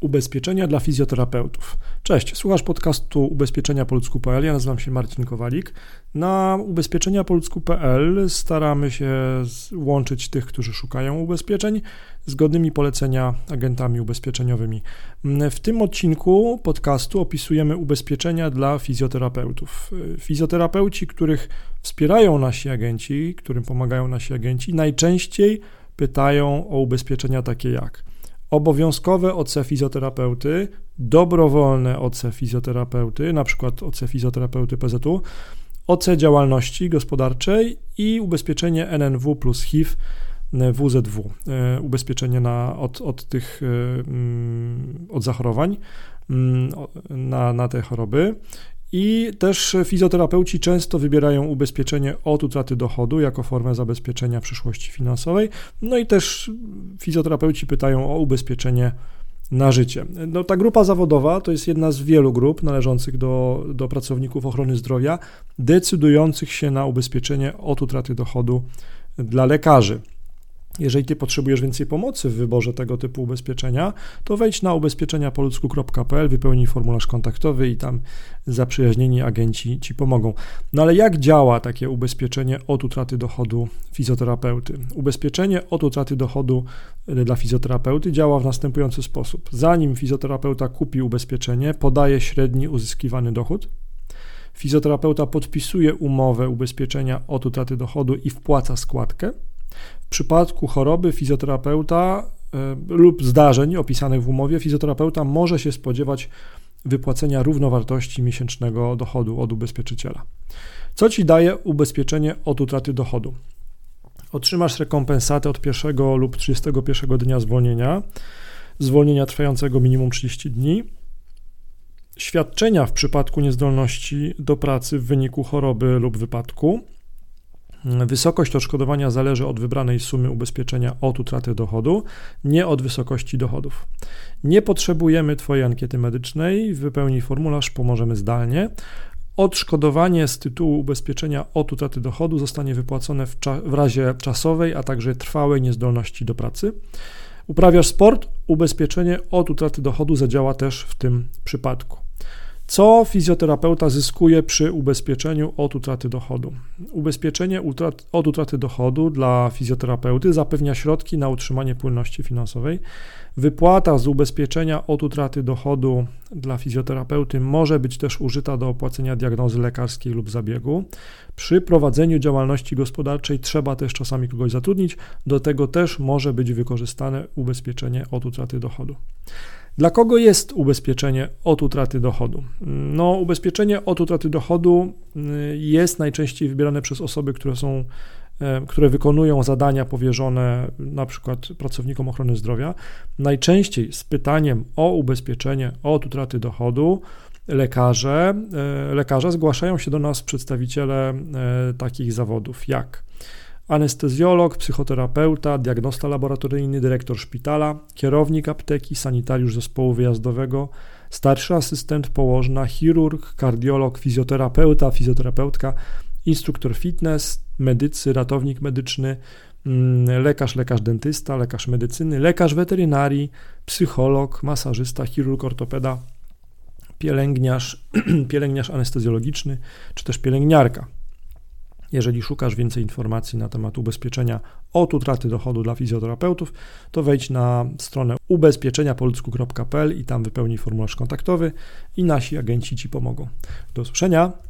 Ubezpieczenia dla fizjoterapeutów. Cześć, słuchasz podcastu Ubezpieczenia Polsku.pl. Ja nazywam się Marcin Kowalik. Na ubezpieczenia Polsku.pl staramy się łączyć tych, którzy szukają ubezpieczeń, zgodnymi polecenia agentami ubezpieczeniowymi. W tym odcinku podcastu opisujemy ubezpieczenia dla fizjoterapeutów. Fizjoterapeuci, których wspierają nasi agenci, którym pomagają nasi agenci, najczęściej pytają o ubezpieczenia takie jak obowiązkowe OC fizjoterapeuty, dobrowolne OC fizjoterapeuty, na przykład OC fizjoterapeuty PZU, OC działalności gospodarczej i ubezpieczenie NNW plus HIV WZW, e, ubezpieczenie na, od, od tych e, mm, od zachorowań mm, na, na te choroby. I też fizjoterapeuci często wybierają ubezpieczenie od utraty dochodu jako formę zabezpieczenia przyszłości finansowej. No i też fizjoterapeuci pytają o ubezpieczenie na życie. No, ta grupa zawodowa to jest jedna z wielu grup należących do, do pracowników ochrony zdrowia, decydujących się na ubezpieczenie od utraty dochodu dla lekarzy. Jeżeli ty potrzebujesz więcej pomocy w wyborze tego typu ubezpieczenia, to wejdź na ubezpieczeniapoludzku.pl, wypełnij formularz kontaktowy i tam zaprzyjaźnieni agenci ci pomogą. No ale jak działa takie ubezpieczenie od utraty dochodu fizjoterapeuty? Ubezpieczenie od utraty dochodu e, dla fizjoterapeuty działa w następujący sposób. Zanim fizjoterapeuta kupi ubezpieczenie, podaje średni uzyskiwany dochód. Fizjoterapeuta podpisuje umowę ubezpieczenia od utraty dochodu i wpłaca składkę. W przypadku choroby fizjoterapeuta e, lub zdarzeń opisanych w umowie, fizjoterapeuta może się spodziewać wypłacenia równowartości miesięcznego dochodu od ubezpieczyciela. Co ci daje ubezpieczenie od utraty dochodu? Otrzymasz rekompensatę od pierwszego lub 31 dnia zwolnienia, zwolnienia trwającego minimum 30 dni, świadczenia w przypadku niezdolności do pracy w wyniku choroby lub wypadku, Wysokość odszkodowania zależy od wybranej sumy ubezpieczenia od utraty dochodu, nie od wysokości dochodów. Nie potrzebujemy Twojej ankiety medycznej, wypełnij formularz, pomożemy zdalnie. Odszkodowanie z tytułu ubezpieczenia od utraty dochodu zostanie wypłacone w, w razie czasowej, a także trwałej niezdolności do pracy. Uprawiasz sport, ubezpieczenie od utraty dochodu zadziała też w tym przypadku. Co fizjoterapeuta zyskuje przy ubezpieczeniu od utraty dochodu? Ubezpieczenie utrat, od utraty dochodu dla fizjoterapeuty zapewnia środki na utrzymanie płynności finansowej. Wypłata z ubezpieczenia od utraty dochodu dla fizjoterapeuty może być też użyta do opłacenia diagnozy lekarskiej lub zabiegu. Przy prowadzeniu działalności gospodarczej trzeba też czasami kogoś zatrudnić, do tego też może być wykorzystane ubezpieczenie od utraty dochodu. Dla kogo jest ubezpieczenie od utraty dochodu? No, ubezpieczenie od utraty dochodu y, jest najczęściej wybierane przez osoby, które są e, które wykonują zadania powierzone na przykład pracownikom ochrony zdrowia, najczęściej z pytaniem o ubezpieczenie od utraty dochodu lekarze, e, lekarze zgłaszają się do nas przedstawiciele e, takich zawodów jak anestezjolog, psychoterapeuta, diagnosta laboratoryjny, dyrektor szpitala, kierownik apteki, sanitariusz zespołu wyjazdowego, starszy asystent położna, chirurg, kardiolog, fizjoterapeuta, fizjoterapeutka, instruktor fitness, medycy, ratownik medyczny, mm, lekarz, lekarz dentysta, lekarz medycyny, lekarz weterynarii, psycholog, masażysta, chirurg, ortopeda, pielęgniarz, pielęgniarz anestezjologiczny, czy też pielęgniarka. Jeżeli szukasz więcej informacji na temat ubezpieczenia od utraty dochodu dla fizjoterapeutów, to wejdź na stronę ubezpieczeniapoludzku.pl i tam wypełnij formularz kontaktowy i nasi agenci Ci pomogą. Do usłyszenia.